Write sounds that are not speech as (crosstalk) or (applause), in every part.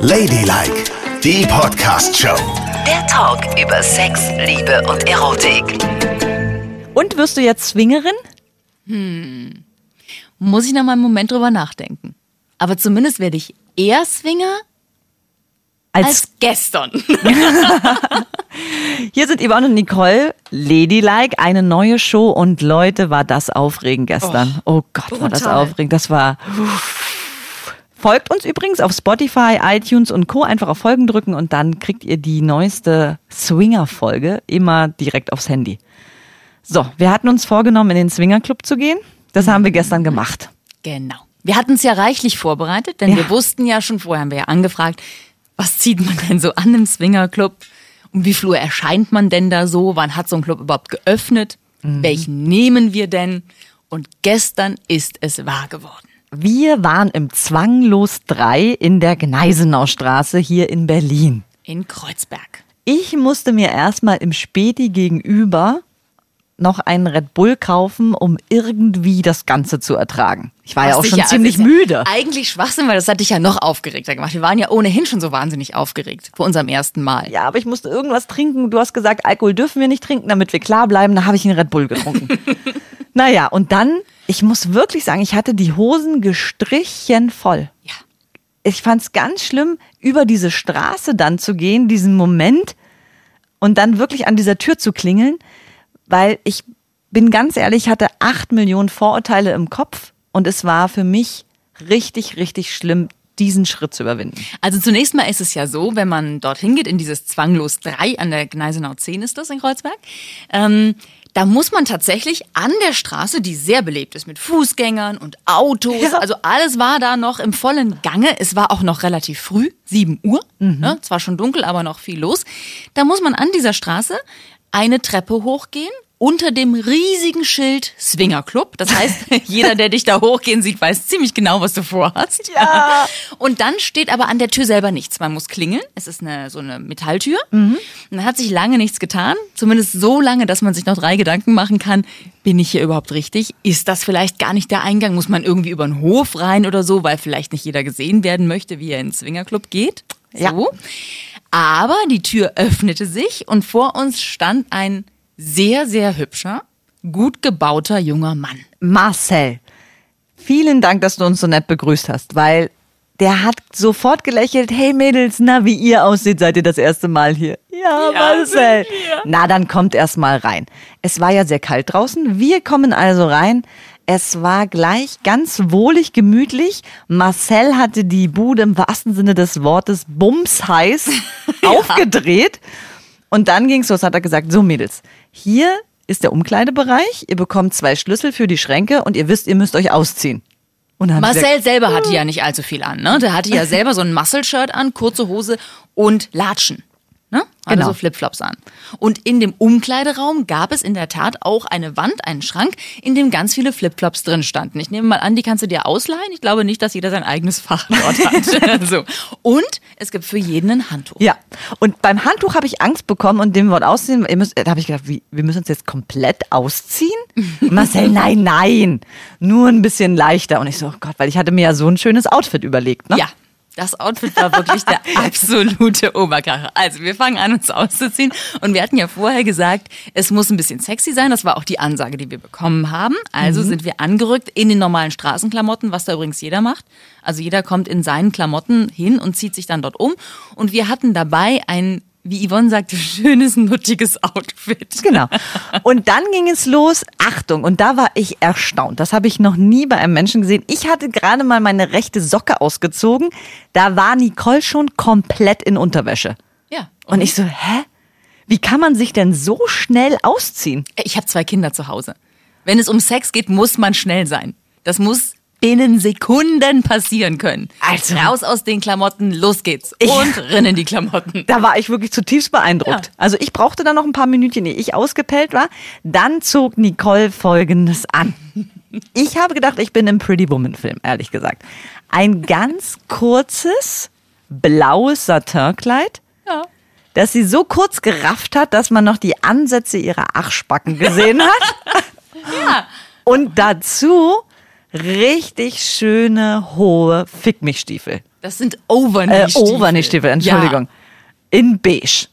Ladylike, die Podcast-Show. Der Talk über Sex, Liebe und Erotik. Und wirst du jetzt Swingerin? Muss ich noch mal einen Moment drüber nachdenken. Aber zumindest werde ich eher Swinger als gestern. (laughs) Hier sind Yvonne und Nicole, Ladylike, eine neue Show und Leute, war das aufregend gestern. Oh, Gott, war das brutal. aufregend. Das war. Folgt uns übrigens auf Spotify, iTunes und Co. Einfach auf Folgen drücken und dann kriegt ihr die neueste Swinger-Folge immer direkt aufs Handy. So, wir hatten uns vorgenommen, in den Swinger-Club zu gehen. Das haben wir gestern gemacht. Genau. Wir hatten es ja reichlich vorbereitet, denn Ja. wir wussten ja schon vorher, haben wir ja angefragt, was zieht man denn so an im Swingerclub? Um wie viel Uhr erscheint man denn da so? Wann hat so ein Club überhaupt geöffnet? Mhm. Welchen nehmen wir denn? Und gestern ist es wahr geworden. Wir waren im Zwanglos 3 in der Gneisenaustraße hier in Berlin. In Kreuzberg. Ich musste mir erstmal im Späti gegenüber noch einen Red Bull kaufen, um irgendwie das Ganze zu ertragen. Ich war ja auch schon also ziemlich ja müde. Eigentlich Schwachsinn, weil das hat dich ja noch aufgeregter gemacht. Wir waren ja ohnehin schon so wahnsinnig aufgeregt vor unserem ersten Mal. Ja, aber ich musste irgendwas trinken. Du hast gesagt, Alkohol dürfen wir nicht trinken, damit wir klar bleiben. Da habe ich einen Red Bull getrunken. (laughs) naja, und dann, ich muss wirklich sagen, ich hatte die Hosen gestrichen voll. Ja. ich fand es ganz schlimm, über diese Straße dann zu gehen, diesen Moment und dann wirklich an dieser Tür zu klingeln, weil ich bin ganz ehrlich, ich hatte acht Millionen Vorurteile im Kopf und es war für mich richtig, richtig schlimm, diesen Schritt zu überwinden. Also zunächst mal ist es ja so, wenn man dorthin geht, in dieses Zwanglos 3 an der Gneisenau 10 ist das in Kreuzberg, ähm, da muss man tatsächlich an der Straße, die sehr belebt ist mit Fußgängern und Autos, Ja. also alles war da noch im vollen Gange. Es war auch noch relativ früh, 7 Uhr, ne? zwar schon dunkel, aber noch viel los. Da muss man an dieser Straße eine Treppe hochgehen. Unter dem riesigen Schild Swinger Club. Das heißt, (laughs) jeder, der dich da hochgehen sieht, weiß ziemlich genau, was du vorhast. Ja. Und dann steht aber an der Tür selber nichts. Man muss klingeln. Es ist eine, so eine Metalltür. Und dann hat sich lange nichts getan. Zumindest so lange, dass man sich noch drei Gedanken machen kann. Bin ich hier überhaupt richtig? Ist das vielleicht gar nicht der Eingang? Muss man irgendwie über den Hof rein oder so, weil vielleicht nicht jeder gesehen werden möchte, wie er in den Swingerclub geht? Ja. So. Aber die Tür öffnete sich und vor uns stand ein sehr, sehr hübscher, gut gebauter junger Mann. Marcel, vielen Dank, dass du uns so nett begrüßt hast, weil der hat sofort gelächelt, hey Mädels, na, wie ihr aussieht, seid ihr das erste Mal hier? Ja, Marcel. Na, dann kommt erst mal rein. Es war ja sehr kalt draußen. Wir kommen also rein. Es war gleich ganz wohlig, gemütlich. Marcel hatte die Bude im wahrsten Sinne des Wortes bumsheiß (laughs) aufgedreht. Und dann ging's los, hat er gesagt, so Mädels, hier ist der Umkleidebereich, ihr bekommt zwei Schlüssel für die Schränke und ihr wisst, ihr müsst euch ausziehen. Marcel selber hatte ja nicht allzu viel an, ne? Der hatte ja selber so ein Muscle-Shirt an, kurze Hose und Latschen. Ne? Hatte Genau. so Flipflops an. Und in dem Umkleideraum gab es in der Tat auch eine Wand, einen Schrank, in dem ganz viele Flipflops drin standen. Ich nehme mal an, die kannst du dir ausleihen. Ich glaube nicht, dass jeder sein eigenes (laughs) Fach dort hat. (laughs) so. Und es gibt für jeden ein Handtuch. Ja, und beim Handtuch habe ich Angst bekommen und dem Wort ausziehen, da habe ich gedacht, wie, wir müssen uns jetzt komplett ausziehen? (laughs) Marcel, nein, nein, nur ein bisschen leichter. Und ich so, oh Gott, weil ich hatte mir ja so ein schönes Outfit überlegt. Ne? Ja. Das Outfit war wirklich der (laughs) absolute Oberkracher. Also, wir fangen an, uns auszuziehen. Und wir hatten ja vorher gesagt, es muss ein bisschen sexy sein. Das war auch die Ansage, die wir bekommen haben. Also sind wir angerückt in den normalen Straßenklamotten, was da übrigens jeder macht. Also jeder kommt in seinen Klamotten hin und zieht sich dann dort um. Und wir hatten dabei ein, wie Yvonne sagte, schönes, nuttiges Outfit. Genau. Und dann ging es los. Achtung, und da war ich erstaunt. Das habe ich noch nie bei einem Menschen gesehen. Ich hatte gerade mal meine rechte Socke ausgezogen. Da war Nicole schon komplett in Unterwäsche. Ja. Und ich so, hä? Wie kann man sich denn so schnell ausziehen? Ich habe zwei Kinder zu Hause. Wenn es um Sex geht, muss man schnell sein. Das muss binnen Sekunden passieren können. Also- Raus aus den Klamotten, los geht's. Ich- Und rein in die Klamotten. Da war ich wirklich zutiefst beeindruckt. Ja. Also ich brauchte dann noch ein paar Minütchen, ehe ich ausgepellt war. Dann zog Nicole Folgendes an. Ich habe gedacht, ich bin im Pretty Woman Film, ehrlich gesagt. Ein ganz kurzes, blaues Satinkleid, Ja. das sie so kurz gerafft hat, dass man noch die Ansätze ihrer Achsbacken gesehen hat. (laughs) Ja. Und dazu richtig schöne, hohe Fick-mich-Stiefel. Das sind Äh, Overknee-Stiefel. Overknee-Stiefel, Entschuldigung. In beige.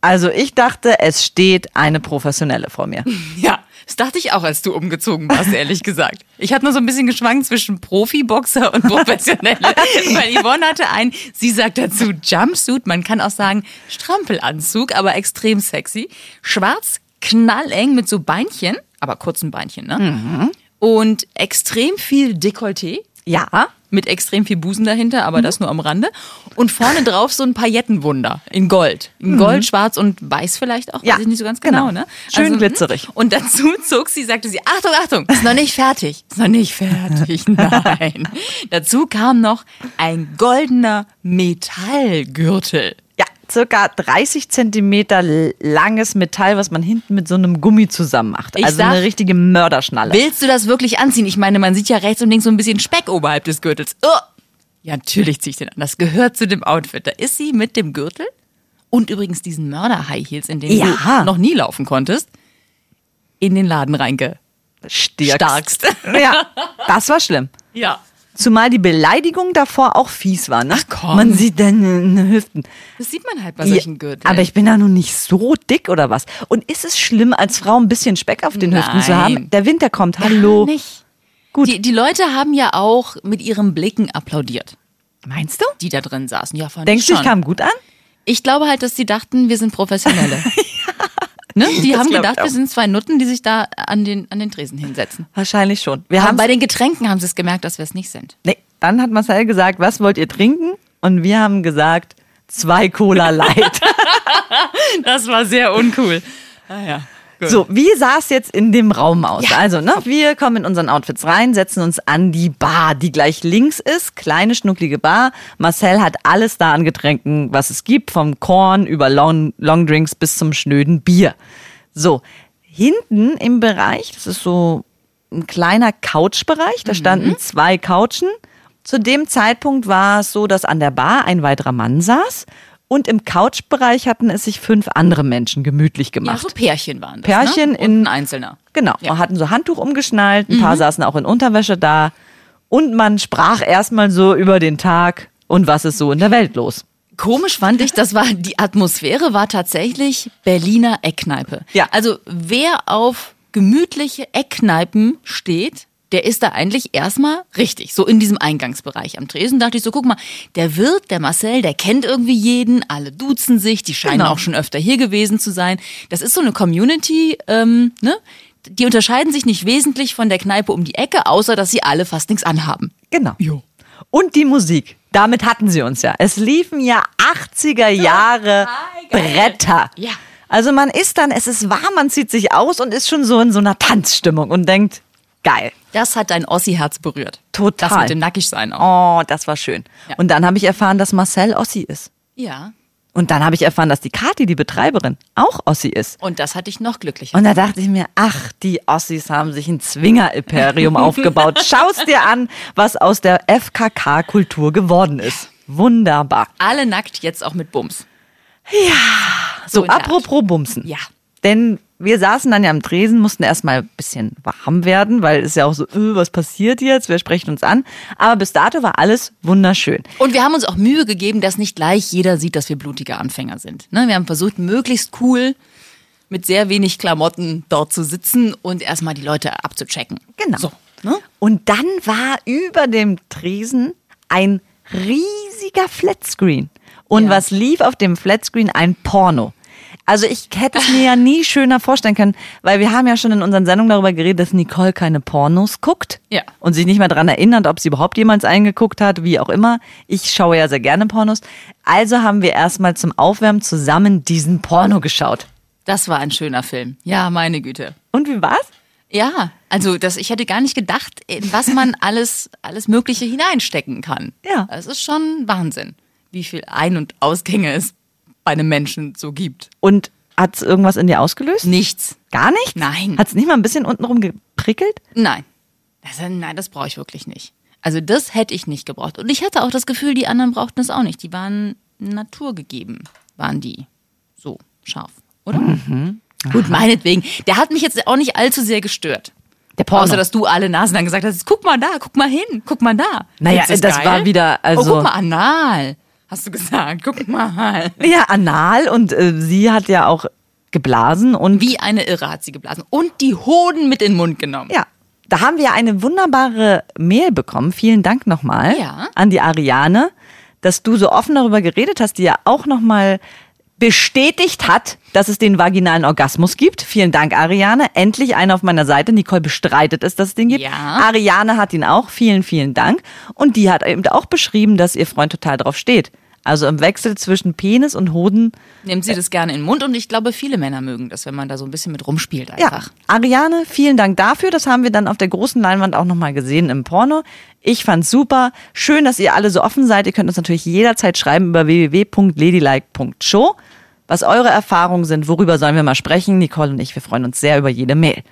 Also ich dachte, es steht eine Professionelle vor mir. Ja. (laughs) ja, das dachte ich auch, als du umgezogen warst, ehrlich gesagt. Ich hatte nur so ein bisschen geschwankt zwischen Profiboxer und Professionelle. (laughs) Weil Yvonne hatte ein, sie sagt dazu Jumpsuit, man kann auch sagen Strampelanzug, aber extrem sexy. Schwarz, knalleng mit so Beinchen, aber kurzen Beinchen, ne? Mhm. Und extrem viel Dekolleté. Ja. Mit extrem viel Busen dahinter, aber das nur am Rande. Und vorne drauf so ein Paillettenwunder in Gold. In Gold, Schwarz und Weiß vielleicht auch. Mhm. Ja, Weiß ich nicht so ganz genau, genau. ne? Schön mhm. glitzerig. Und dazu zog sie, sagte sie, Achtung, Achtung, ist noch nicht fertig. Ist noch nicht fertig, (laughs) nein. dazu kam noch ein goldener Metallgürtel. Circa 30 Zentimeter langes Metall, was man hinten mit so einem Gummi zusammen macht. Ich also sag- eine richtige Mörderschnalle. Willst du das wirklich anziehen? Ich meine, man sieht ja rechts und links so ein bisschen Speck oberhalb des Gürtels. Oh. Ja, natürlich ziehe ich den an. Das gehört zu dem Outfit. Da ist sie mit dem Gürtel und übrigens diesen Mörder-High Heels, in denen Ja. du noch nie laufen konntest, in den Laden reingestarkst. Ja, (laughs) das war schlimm. Ja. Zumal die Beleidigung davor auch fies war. Ne? Ach, komm. Man sieht deine Hüften. Das sieht man halt bei solchen Gürteln. Aber ich bin da nun nicht so dick oder was. Und ist es schlimm, als Frau ein bisschen Speck auf den Hüften zu Nein. haben? Der Winter kommt, hallo. nicht. Gut. Die, die Leute haben ja auch mit ihren Blicken applaudiert, Meinst du? die da drin saßen. Ja, fand Denkst du, ich kam gut an? Ich glaube halt, dass sie dachten, wir sind Professionelle. (laughs) ne? (laughs) Die Das haben gedacht, wir sind zwei Nutten, die sich da an den, an den Tresen hinsetzen. Wahrscheinlich schon. Wir haben bei den Getränken haben sie es gemerkt, dass wir es nicht sind. nee, dann hat Marcel gesagt, was wollt ihr trinken? Und wir haben gesagt, zwei Cola Light. (laughs) Das war sehr uncool. Ah ja. Gut. So, wie sah es jetzt in dem Raum aus? Also, ne, wir kommen in unseren Outfits rein, setzen uns an die Bar, die gleich links ist. Kleine, schnucklige Bar. Marcel hat alles da an Getränken, was es gibt. Vom Korn über Long, Longdrinks bis zum schnöden Bier. So, hinten im Bereich, das ist so ein kleiner Couchbereich, da standen zwei Couchen. Zu dem Zeitpunkt war es so, dass an der Bar ein weiterer Mann saß. Und im Couchbereich hatten es sich fünf andere Menschen gemütlich Ja, gemacht. so Pärchen waren das. Pärchen ne? in- ein Einzelner. Genau, Ja. hatten so Handtuch umgeschnallt, ein paar saßen auch in Unterwäsche da und man sprach erstmal so über den Tag und was ist so in der Welt los. Komisch fand ich, das war die Atmosphäre war tatsächlich Berliner Eckkneipe. Ja. Also wer auf gemütliche Eckkneipen steht, der ist da eigentlich erstmal richtig, so in diesem Eingangsbereich am Tresen. Dachte ich so, guck mal, der Wirt, der Marcel, der kennt irgendwie jeden, alle duzen sich, die scheinen Genau. auch schon öfter hier gewesen zu sein. Das ist so eine Community, ähm, ne? Die unterscheiden sich nicht wesentlich von der Kneipe um die Ecke, außer dass sie alle fast nichts anhaben. Genau. Jo. Und die Musik. Damit hatten sie uns ja. Es liefen ja 80er Jahre Bretter. Ja. Also man ist dann, es ist warm, man zieht sich aus und ist schon so in so einer Tanzstimmung und denkt, geil. Das hat dein Ossi-Herz berührt. Total. Das mit dem Nackigsein auch. Oh, das war schön. Ja. Und dann habe ich erfahren, dass Marcel Ossi ist. Ja. Und dann habe ich erfahren, dass die Kathi, die Betreiberin, auch Ossi ist. Und das hatte ich noch glücklicher. Und da dachte ich mir, ach, die Ossis haben sich ein Zwinger-Imperium (laughs) aufgebaut. Schau's dir an, was aus der FKK-Kultur geworden ist. Wunderbar. Alle nackt, jetzt auch mit Bums. So, in der apropos Bumsen. Ja. Denn wir saßen dann ja am Tresen, mussten erstmal ein bisschen warm werden, weil es ja auch so, öh, was passiert jetzt? Wir sprechen uns an. Aber bis dato war alles wunderschön. Und wir haben uns auch Mühe gegeben, dass nicht gleich jeder sieht, dass wir blutige Anfänger sind. Ne? Wir haben versucht, möglichst cool mit sehr wenig Klamotten dort zu sitzen und erstmal die Leute abzuchecken. Genau. So, ne? Und dann war über dem Tresen ein riesiger Flatscreen. Und Ja. was lief auf dem Flatscreen? Ein Porno. Also ich hätte es mir ja nie (laughs) schöner vorstellen können, weil wir haben ja schon in unseren Sendungen darüber geredet, dass Nicole keine Pornos guckt Ja. und sich nicht mehr daran erinnert, ob sie überhaupt jemals eingeguckt hat, wie auch immer. Ich schaue ja sehr gerne Pornos. Also haben wir erstmal zum Aufwärmen zusammen diesen Porno geschaut. Das war ein schöner Film. Ja, meine Güte. Und wie war's? Ja, also das, ich hätte gar nicht gedacht, in was man (laughs) alles, alles Mögliche hineinstecken kann. Ja. Es ist schon Wahnsinn, wie viel Ein- und Ausgänge es bei einem Menschen so gibt. Und hat's irgendwas in dir ausgelöst? Nichts. Gar nichts? Nein. Hat's nicht mal ein bisschen untenrum geprickelt? Nein. Also, nein, das brauche ich wirklich nicht. Also das hätte ich nicht gebraucht. Und ich hatte auch das Gefühl, die anderen brauchten es auch nicht. Die waren naturgegeben, waren die so scharf, oder? Gut, meinetwegen. Der hat mich jetzt auch nicht allzu sehr gestört. Der Porno. Außer, dass du alle Nasen dann gesagt hast, guck mal da, guck mal hin, guck mal da. Naja, das geil? war wieder, also- Oh, guck mal, anal. Hast du gesagt, guck mal. Ja, anal und äh, sie hat ja auch geblasen und Wie eine Irre hat sie geblasen. Und die Hoden mit in den Mund genommen. ja, da haben wir eine wunderbare Mail bekommen. Vielen Dank nochmal Ja. an die Ariane, dass du so offen darüber geredet hast, die ja auch nochmal bestätigt hat, dass es den vaginalen Orgasmus gibt. Vielen Dank, Ariane. Endlich eine auf meiner Seite. Nicole bestreitet es, dass es den gibt. Ja. Ariane hat ihn auch. Vielen, vielen Dank. Und die hat eben auch beschrieben, dass ihr Freund total drauf steht. Also im Wechsel zwischen Penis und Hoden Nimmt sie das gerne in den Mund und ich glaube, viele Männer mögen das, wenn man da so ein bisschen mit rumspielt Ja, einfach. Ariane, vielen Dank dafür. Das haben wir dann auf der großen Leinwand auch nochmal gesehen im Porno. Ich fand's super. Schön, dass ihr alle so offen seid. Ihr könnt uns natürlich jederzeit schreiben über www.ladylike.show, was eure Erfahrungen sind. Worüber sollen wir mal sprechen? Nicole und ich, wir freuen uns sehr über jede Mail.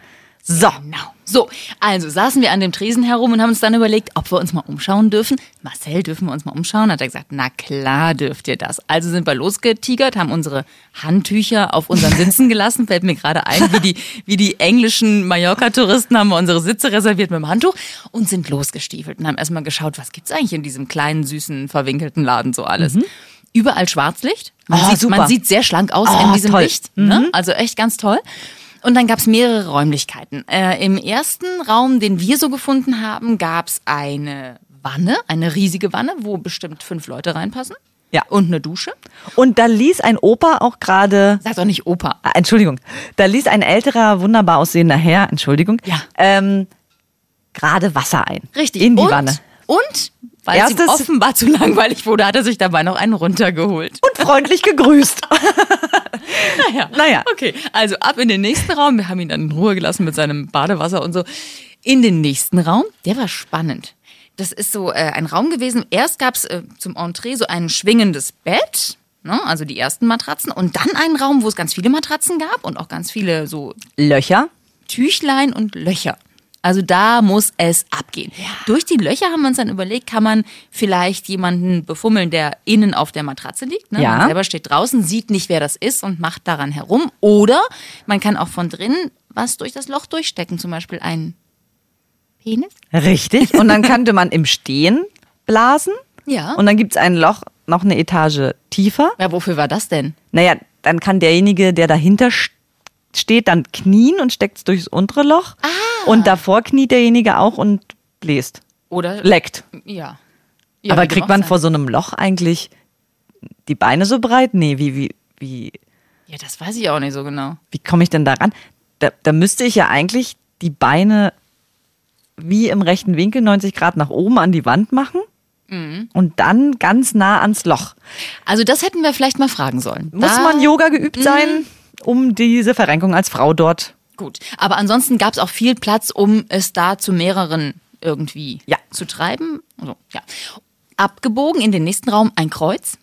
So. Genau. So, also saßen wir an dem Tresen herum und haben uns dann überlegt, ob wir uns mal umschauen dürfen. Marcel, dürfen wir uns mal umschauen? Hat er gesagt, na klar dürft ihr das. Also sind wir losgetigert, haben unsere Handtücher auf unseren Sitzen gelassen. Fällt mir gerade ein, wie die, wie die englischen Mallorca-Touristen haben wir unsere Sitze reserviert mit dem Handtuch und sind losgestiefelt und haben erstmal geschaut, was gibt's eigentlich in diesem kleinen, süßen, verwinkelten Laden so alles. Überall Schwarzlicht. Man, Oh, sieht, man sieht sehr schlank aus Oh, in diesem toll. Licht. Ne? Also echt ganz toll. Und dann gab's mehrere Räumlichkeiten. Äh, Im ersten Raum, den wir so gefunden haben, gab's eine Wanne, eine riesige Wanne, wo bestimmt fünf Leute reinpassen. Ja. Und eine Dusche. Und da ließ ein Opa auch gerade, Sag doch nicht Opa. ah, Entschuldigung, da ließ ein älterer, wunderbar aussehender Herr, Entschuldigung, Ja. ähm, gerade Wasser ein. Richtig. In die und, Wanne. Und, weil es ihm offenbar zu langweilig wurde, hat er sich dabei noch einen runtergeholt. Und freundlich gegrüßt. (laughs) Naja. Naja. Okay, also ab in den nächsten Raum. Wir haben ihn dann in Ruhe gelassen mit seinem Badewasser und so. In den nächsten Raum, der war spannend. Das ist so äh, ein Raum gewesen. Erst gab's äh, zum Entree so ein schwingendes Bett, ne? also die ersten Matratzen. Und dann einen Raum, wo es ganz viele Matratzen gab und auch ganz viele so Löcher. Tüchlein und Löcher. Also da muss es abgehen. Durch die Löcher haben wir uns dann überlegt, kann man vielleicht jemanden befummeln, der innen auf der Matratze liegt. Ne? Ja. Man selber steht draußen, sieht nicht, wer das ist und macht daran herum. Oder man kann auch von drinnen was durch das Loch durchstecken, zum Beispiel ein Penis. Richtig. Und dann könnte man im Stehen blasen. Ja. Und dann gibt's ein Loch noch eine Etage tiefer. Ja, wofür war das denn? Naja, dann kann derjenige, der dahinter st- steht, dann knien und steckt's durchs untere Loch. Ah. Und davor kniet derjenige auch und bläst. Oder Leckt. ja. ja Aber kriegt man sei. vor so einem Loch eigentlich die Beine so breit? Nee, wie, wie, wie, Ja, das weiß ich auch nicht so genau. wie komme ich denn da ran? Da, da müsste ich ja eigentlich die Beine wie im rechten Winkel 90 Grad nach oben an die Wand machen. Mhm. Und dann ganz nah ans Loch. Also das hätten wir vielleicht mal fragen sollen. Muss Da- man Yoga geübt sein, um diese Verrenkung als Frau dort Gut, aber ansonsten gab es auch viel Platz, um es da zu mehreren irgendwie Ja. zu treiben. Also, ja. Abgebogen in den nächsten Raum ein Kreuz,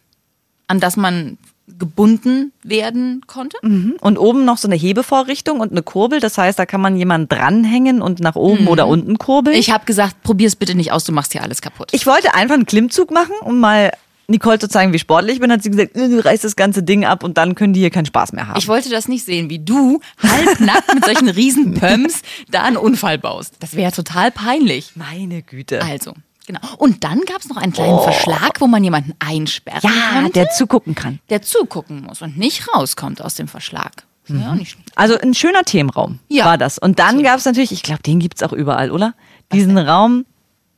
an das man gebunden werden konnte. Und oben noch so eine Hebevorrichtung und eine Kurbel. Das heißt, da kann man jemanden dranhängen und nach oben oder unten kurbeln. Mhm. Ich habe gesagt, probier's bitte nicht aus, du machst hier alles kaputt. Ich wollte einfach einen Klimmzug machen, um mal Nicole zu zeigen, wie sportlich ich bin. Hat sie gesagt, "Äh, du reißt das ganze Ding ab und dann können die hier keinen Spaß mehr haben. Ich wollte das nicht sehen, wie du halbnackt mit solchen riesen Pumps da einen Unfall baust. Das wäre total peinlich. Meine Güte. Also, genau. Und dann gab es noch einen kleinen Verschlag, wo man jemanden einsperren ja, konnte. der zugucken kann. der zugucken muss und nicht rauskommt aus dem Verschlag. Ist Ja. Also ein schöner Themenraum Ja. war das. Und dann gab es natürlich, ich glaube, den gibt's auch überall, oder? Diesen Raum,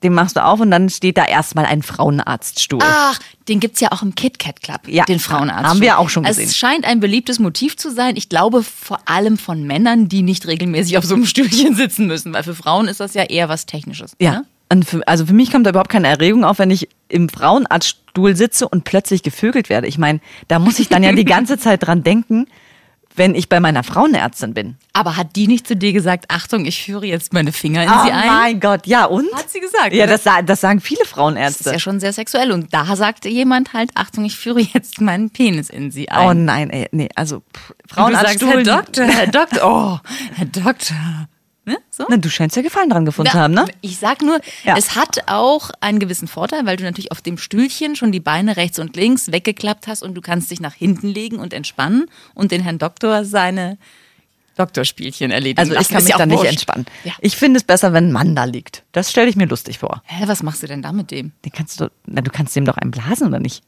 den machst du auf und dann steht da erstmal ein Frauenarztstuhl. Ach, den gibt's ja auch im KitKat Club, Ja, den Frauenarzt. haben wir auch schon gesehen. Es scheint ein beliebtes Motiv zu sein. Ich glaube vor allem von Männern, die nicht regelmäßig auf so einem (laughs) Stühlchen sitzen müssen, weil für Frauen ist das ja eher was Technisches. Ja. Ne? Und für, also für mich kommt da überhaupt keine Erregung auf, wenn ich im Frauenarztstuhl sitze und plötzlich gevögelt werde. Ich meine, da muss ich dann ja die (laughs) ganze Zeit dran denken, wenn ich bei meiner Frauenärztin bin. Aber hat die nicht zu dir gesagt, Achtung, ich führe jetzt meine Finger in oh sie ein? mein Gott, ja und? Hat sie gesagt, Ja, das, das sagen viele Das ist Frauenärzte. ja schon sehr sexuell. Und da sagte jemand halt, Achtung, ich führe jetzt meinen Penis in sie oh ein. nein, ey, nee, also pff, Und du sagst. Herr Doktor, Herr Doktor, (laughs) oh, Herr Doktor. Ne? So? Na, du scheinst ja Gefallen dran gefunden zu haben, ne? Ich sag nur, Ja. es hat auch einen gewissen Vorteil, weil du natürlich auf dem Stühlchen schon die Beine rechts und links weggeklappt hast und du kannst dich nach hinten legen und entspannen und den Herrn Doktor seine Doktorspielchen erledigen. Also ich kann mich da nicht entspannen. Ja. Ich finde es besser, wenn ein Mann da liegt. Das stelle ich mir lustig vor. Hä, was machst du denn da mit dem? Den kannst du, na, du kannst dem doch einen blasen oder nicht?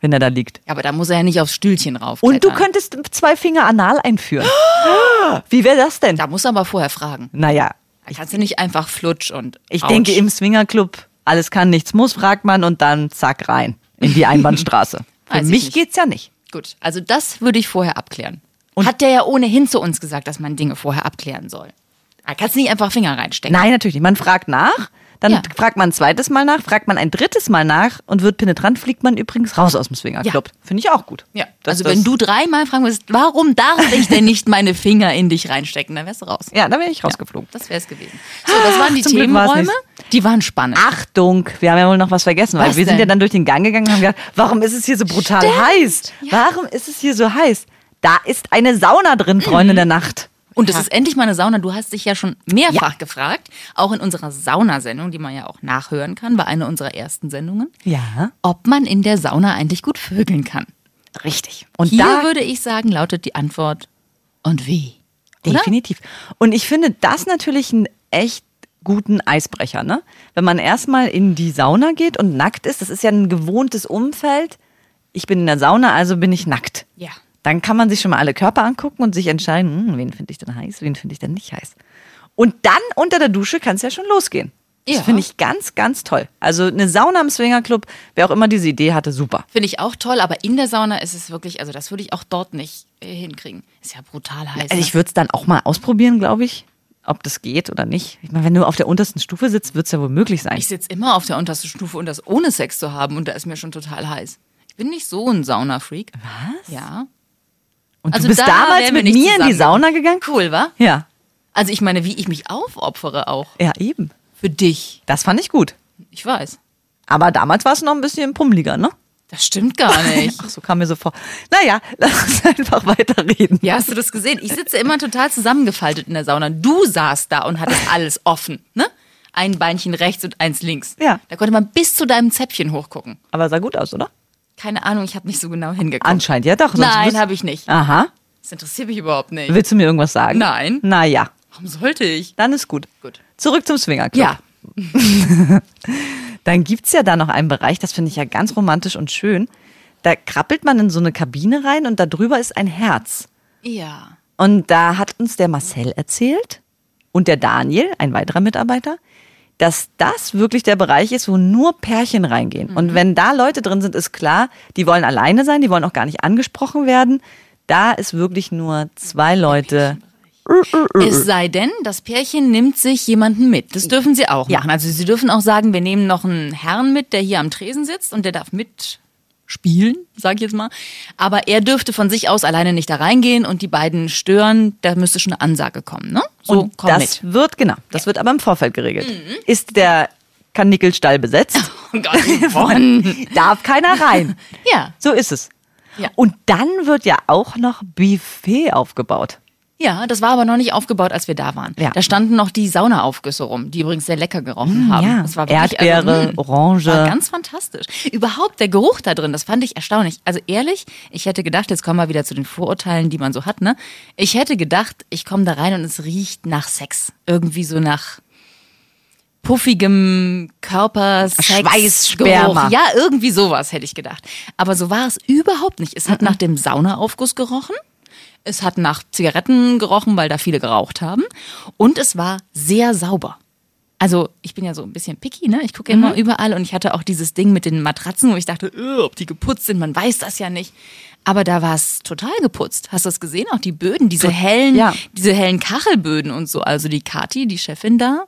Wenn er da liegt. Ja, aber da muss er ja nicht aufs Stühlchen rauf. Und du könntest zwei Finger anal einführen. (gasps) Wie wäre das denn? Da musst du aber vorher fragen. Naja, Da kannst du nicht einfach flutsch und. ich ouch. denke im Swingerclub, alles kann, nichts muss, fragt man und dann zack rein in die (laughs) Einbahnstraße. Für mich geht's ja nicht. Gut, also das würde ich vorher abklären. Und hat der ja ohnehin zu uns gesagt, dass man Dinge vorher abklären soll. Da kannst du nicht einfach Finger reinstecken. Nein, natürlich nicht. Man fragt nach, dann Ja. fragt man ein zweites Mal nach, fragt man ein drittes Mal nach und wird penetrant, fliegt man übrigens raus aus dem Swingerclub. Finde ich auch gut. Ja, also wenn du dreimal fragen würdest, warum darf ich denn nicht meine Finger in dich reinstecken, dann wärst du raus. Ja, da wäre ich rausgeflogen. Das wäre es gewesen. So, das waren die war's Themenräume. Die waren spannend. Achtung, wir haben ja wohl noch was vergessen, weil Was wir sind ja denn? dann durch den Gang gegangen und haben gedacht, warum ist es hier so brutal Stimmt. heiß? Warum ist es hier so heiß? Da ist eine Sauna drin, Freunde der Nacht. Und es ist endlich mal eine Sauna. Du hast dich ja schon mehrfach gefragt, auch in unserer Saunasendung, die man ja auch nachhören kann, war eine unserer ersten Sendungen, Ja, ob man in der Sauna eigentlich gut vögeln kann. richtig. Und Hier da würde ich sagen, lautet die Antwort und wie? Oder? Definitiv. Und ich finde das natürlich einen echt guten Eisbrecher, ne? Wenn man erstmal in die Sauna geht und nackt ist, das ist ja ein gewohntes Umfeld. Ich bin in der Sauna, also bin ich nackt. Ja. Dann kann man sich schon mal alle Körper angucken und sich entscheiden, hm, wen finde ich denn heiß, wen finde ich denn nicht heiß. Und dann unter der Dusche kann es ja schon losgehen. Das Ja. finde ich ganz, ganz toll. Also eine Sauna im Swingerclub, wer auch immer diese Idee hatte, super. Finde ich auch toll, aber in der Sauna ist es wirklich, also das würde ich auch dort nicht äh, hinkriegen. Ist ja brutal heiß. Also ne? ich würde es dann auch mal ausprobieren, glaube ich, ob das geht oder nicht. Ich meine, wenn du auf der untersten Stufe sitzt, wird es ja wohl möglich sein. Ich sitze immer auf der untersten Stufe und das ohne Sex zu haben und da ist mir schon total heiß. Ich bin nicht so ein Saunafreak. Was? Ja. Und Also du bist da damals mit mir in die. Sauna gegangen? Cool, wa? Ja. Also ich meine, wie ich mich aufopfere auch. Ja, eben. Für dich. Das fand ich gut. Ich weiß. Aber damals war es noch ein bisschen pummeliger, ne? Das stimmt gar (laughs) nicht. Ach, so kam mir so vor. Naja, lass uns (laughs) einfach weiterreden. Ja, hast du das gesehen? Ich sitze immer total zusammengefaltet in der Sauna. Du saßt da und hattest alles offen, ne? Ein Beinchen rechts und eins links. Ja. Da konnte man bis zu deinem Zäpfchen hochgucken. Aber sah gut aus, oder? Keine Ahnung, ich habe nicht so genau hingeguckt. Anscheinend ja doch. Nein, habe ich nicht. Aha. Das interessiert mich überhaupt nicht. Willst du mir irgendwas sagen? Nein. Naja, Warum sollte ich? dann ist gut. Gut. Zurück zum Swingerclub. Ja. (laughs) Dann gibt's ja da noch einen Bereich, das finde ich ja ganz romantisch und schön. Da krabbelt man in so eine Kabine rein und da drüber ist ein Herz. Ja. Und da hat uns der Marcel erzählt und der Daniel, ein weiterer Mitarbeiter, dass das wirklich der Bereich ist, wo nur Pärchen reingehen. Und wenn da Leute drin sind, ist klar, die wollen alleine sein, die wollen auch gar nicht angesprochen werden. Da ist wirklich nur zwei Leute. Es sei denn, das Pärchen nimmt sich jemanden mit. Das dürfen sie auch Ja. machen. Also sie dürfen auch sagen, wir nehmen noch einen Herrn mit, der hier am Tresen sitzt und der darf mitspielen, sag ich jetzt mal. Aber er dürfte von sich aus alleine nicht da reingehen und die beiden stören. Da müsste schon eine Ansage kommen, ne? So, und komm das mit. wird, genau, das wird aber im Vorfeld geregelt. Ist der Kanickelstall besetzt, (laughs) Oh Gott, (laughs) darf keiner rein. ja. So ist es. Ja. Und dann wird ja auch noch Buffet aufgebaut. Ja, das war aber noch nicht aufgebaut, als wir da waren. Ja. Da standen noch die Saunaaufgüsse rum, die übrigens sehr lecker gerochen Mm, haben. ja. Das war wirklich, Erdbeere, also, mm, Orange. War ganz fantastisch. Überhaupt der Geruch da drin, das fand ich erstaunlich. Also ehrlich, ich hätte gedacht, jetzt kommen wir wieder zu den Vorurteilen, die man so hat, ne? Ich hätte gedacht, ich komme da rein und es riecht nach Sex. Irgendwie so nach puffigem Körper, Sex, Schweiß, Sperma. Geruch. Ja, irgendwie sowas hätte ich gedacht. Aber so war es überhaupt nicht. Es hat nach dem Saunaaufguss gerochen. Es hat nach Zigaretten gerochen, weil da viele geraucht haben. Und es war sehr sauber. Also ich bin ja so ein bisschen picky, ne? Ich gucke immer überall und ich hatte auch dieses Ding mit den Matratzen, wo ich dachte, "Äh, ob die geputzt sind, man weiß das ja nicht. Aber da war es total geputzt. Hast du das gesehen? Auch die Böden, diese hellen, ja. diese hellen Kachelböden und so. Also die Kati, die Chefin da,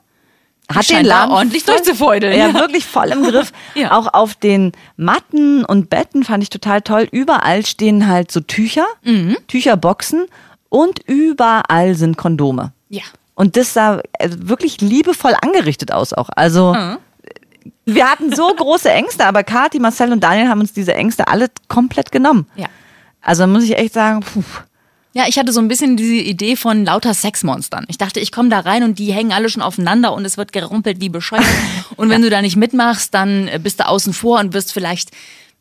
Hat den Laden ordentlich durchzufeudeln. Ja, (laughs) wirklich voll im Griff. (laughs) Ja. Auch auf den Matten und Betten fand ich total toll. Überall stehen halt so Tücher, Mhm. Tücherboxen und überall sind Kondome. Ja. Und das sah äh, wirklich liebevoll angerichtet aus auch. Also Mhm. wir hatten so große Ängste, aber Kathi, Marcel und Daniel haben uns diese Ängste alle komplett genommen. Ja. Also muss ich echt sagen, puh, Ja, ich hatte so ein bisschen diese Idee von lauter Sexmonstern. Ich dachte, ich komme da rein und die hängen alle schon aufeinander und es wird gerumpelt wie bescheuert. (laughs) Und wenn du da nicht mitmachst, dann äh, bist du außen vor und wirst vielleicht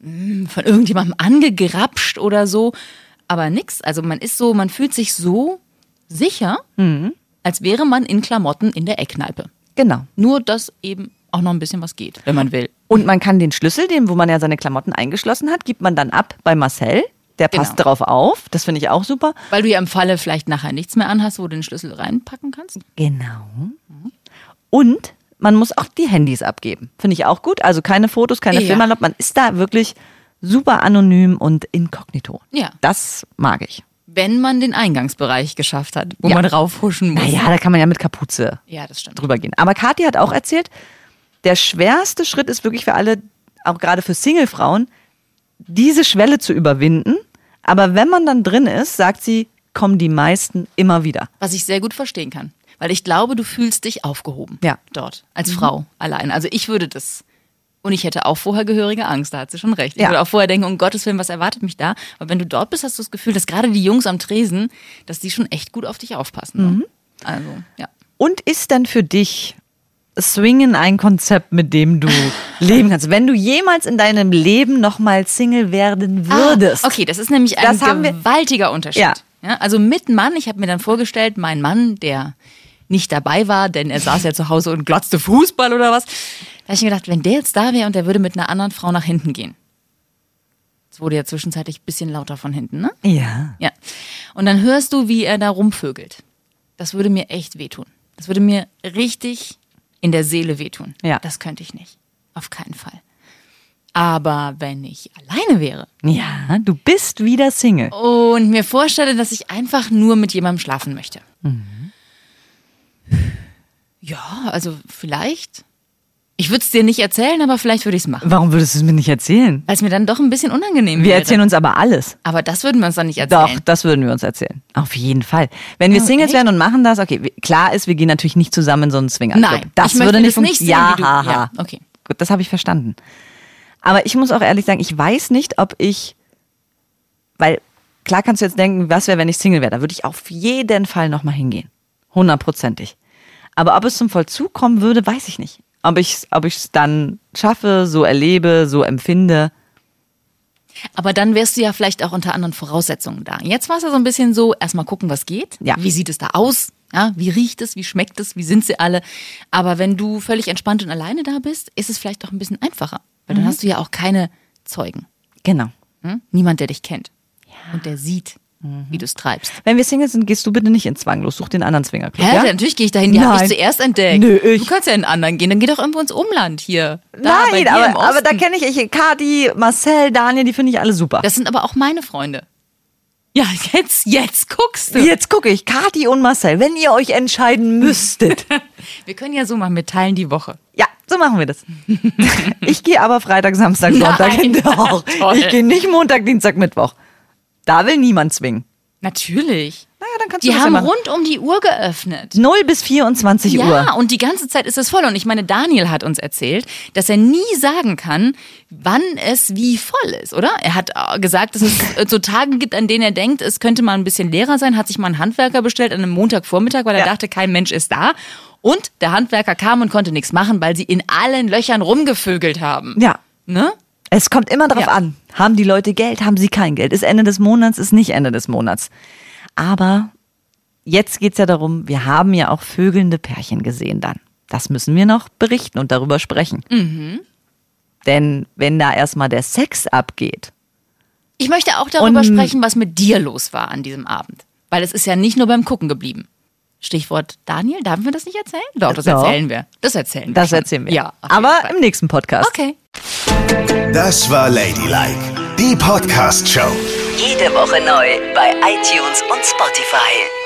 mh, von irgendjemandem angegrapscht oder so. Aber nix. Also man ist so, man fühlt sich so sicher, als wäre man in Klamotten in der Eckkneipe. Genau. Nur, dass eben auch noch ein bisschen was geht, wenn man will. Und man kann den Schlüssel, den, wo man ja seine Klamotten eingeschlossen hat, gibt man dann ab bei Marcel. Der passt Genau. drauf auf. Das finde ich auch super. Weil du ja im Falle vielleicht nachher nichts mehr anhast, wo du den Schlüssel reinpacken kannst. Genau. Und man muss auch die Handys abgeben. Finde ich auch gut. Also keine Fotos, keine Ja. Filme. erlaubt. Man ist da wirklich super anonym und inkognito. Ja. Das mag ich. Wenn man den Eingangsbereich geschafft hat, wo Ja. man raufhuschen muss. Naja, da kann man ja mit Kapuze Ja, drüber gehen. Aber Kathi hat auch erzählt, der schwerste Schritt ist wirklich für alle, auch gerade für Singlefrauen, diese Schwelle zu überwinden. Aber wenn man dann drin ist, sagt sie, kommen die meisten immer wieder. Was ich sehr gut verstehen kann. Weil ich glaube, du fühlst dich aufgehoben. Ja. Dort. Als Frau allein. Also ich würde das. Und ich hätte auch vorher gehörige Angst, da hat sie schon recht. Ich Ja. würde auch vorher denken, um Gottes Willen, was erwartet mich da? Aber wenn du dort bist, hast du das Gefühl, dass gerade die Jungs am Tresen, dass die schon echt gut auf dich aufpassen. Ne? Also, ja. Und ist denn für dich Swingen ein Konzept, mit dem du (laughs) leben kannst? Wenn du jemals in deinem Leben nochmal Single werden würdest. Ah, okay, das ist nämlich ein wir- gewaltiger Unterschied. Ja. Ja, also mit Mann, ich habe mir dann vorgestellt, mein Mann, der nicht dabei war, denn er saß ja zu Hause und glotzte Fußball oder was. Da habe ich mir gedacht, wenn der jetzt da wäre und der würde mit einer anderen Frau nach hinten gehen. Es wurde ja zwischenzeitlich ein bisschen lauter von hinten, ne? Ja. Ja. Und dann hörst du, wie er da rumvögelt. Das würde mir echt wehtun. Das würde mir richtig in der Seele wehtun. Ja. Das könnte ich nicht. Auf keinen Fall. Aber wenn ich alleine wäre Ja, du bist wieder Single. und mir vorstelle, dass ich einfach nur mit jemandem schlafen möchte. Ja, also vielleicht. Ich würde es dir nicht erzählen, aber vielleicht würde ich es machen. Warum würdest du es mir nicht erzählen? Weil es mir dann doch ein bisschen unangenehm Wir wäre. erzählen uns aber alles. aber das würden wir uns dann nicht Doch, erzählen. das würden wir uns erzählen. Auf jeden Fall. Wenn wir Oh, Singles echt? werden und machen das, okay, wir- klar ist, wir gehen natürlich nicht zusammen in so einen Swingerclub. Nein, das würde nicht funktionieren. Ja, haha. ja, okay. Gut, das habe ich verstanden. Aber ich muss auch ehrlich sagen, ich weiß nicht, ob ich, weil klar kannst du jetzt denken, was wäre, wenn ich Single wäre? Da würde ich auf jeden Fall nochmal hingehen. Hundertprozentig. Aber ob es zum Vollzug kommen würde, weiß ich nicht. Ob ich es ob ich's dann schaffe, so erlebe, so empfinde. Aber dann wärst du ja vielleicht auch unter anderen Voraussetzungen da. Jetzt war es ja so ein bisschen so, erstmal gucken, was geht. Ja. Wie sieht es da aus? Ja, wie riecht es? Wie schmeckt es? Wie sind sie alle? Aber wenn du völlig entspannt und alleine da bist, ist es vielleicht auch ein bisschen einfacher. Weil Mhm. dann hast du ja auch keine Zeugen. Genau. Hm? Niemand, der dich kennt. Und der sieht, Mhm. wie du es treibst. Wenn wir Single sind, gehst du bitte nicht in Zwanglos, such den anderen Swingerclub. Hä? ja? Natürlich gehe ich dahin. Die habe ich zuerst entdeckt. Nö, ich- Du kannst ja in einen anderen gehen. Dann geh doch irgendwo ins Umland hier. Da, Nein, aber, aber da kenne ich, ich Kati, Marcel, Daniel, die finde ich alle super. Das sind aber auch meine Freunde. Ja, jetzt, jetzt guckst du. Jetzt gucke ich, Kati und Marcel, wenn ihr euch entscheiden (laughs) müsstet. Wir können ja so machen, wir teilen die Woche. ja, so machen wir das. (laughs) Ich gehe aber Freitag, Samstag, Sonntag Nein. Doch. (laughs) toll. Ich gehe nicht Montag, Dienstag, Mittwoch. Da will niemand zwingen. Natürlich. Naja, dann kannst Die du das ja haben machen. rund um die Uhr geöffnet. 0 bis 24 Ja, Uhr. und die ganze Zeit ist es voll. Und ich meine, Daniel hat uns erzählt, dass er nie sagen kann, wann es wie voll ist, oder? Er hat äh, gesagt, dass es äh, so Tage gibt, an denen er denkt, es könnte mal ein bisschen leerer sein, hat sich mal einen Handwerker bestellt an einem Montagvormittag, weil er Ja. dachte, kein Mensch ist da. Und der Handwerker kam und konnte nichts machen, weil sie in allen Löchern rumgevögelt haben. Ja. Ne? Es kommt immer darauf Ja. an. Haben die Leute Geld, haben sie kein Geld? Ist Ende des Monats, ist nicht Ende des Monats. Aber jetzt geht's ja darum, wir haben ja auch vögelnde Pärchen gesehen dann. Das müssen wir noch berichten und darüber sprechen. Mhm. Denn wenn da erstmal der Sex abgeht, Ich möchte auch darüber Und- sprechen, was mit dir los war an diesem Abend. Weil es ist ja nicht nur beim Gucken geblieben. Stichwort Daniel, darf wir das nicht erzählen? Doch, das Doch. erzählen wir. Das erzählen wir. das schon. erzählen wir. Ja, Aber Fall. im nächsten Podcast. Okay. Das war Ladylike, die Podcast-Show. Jede Woche neu bei iTunes und Spotify.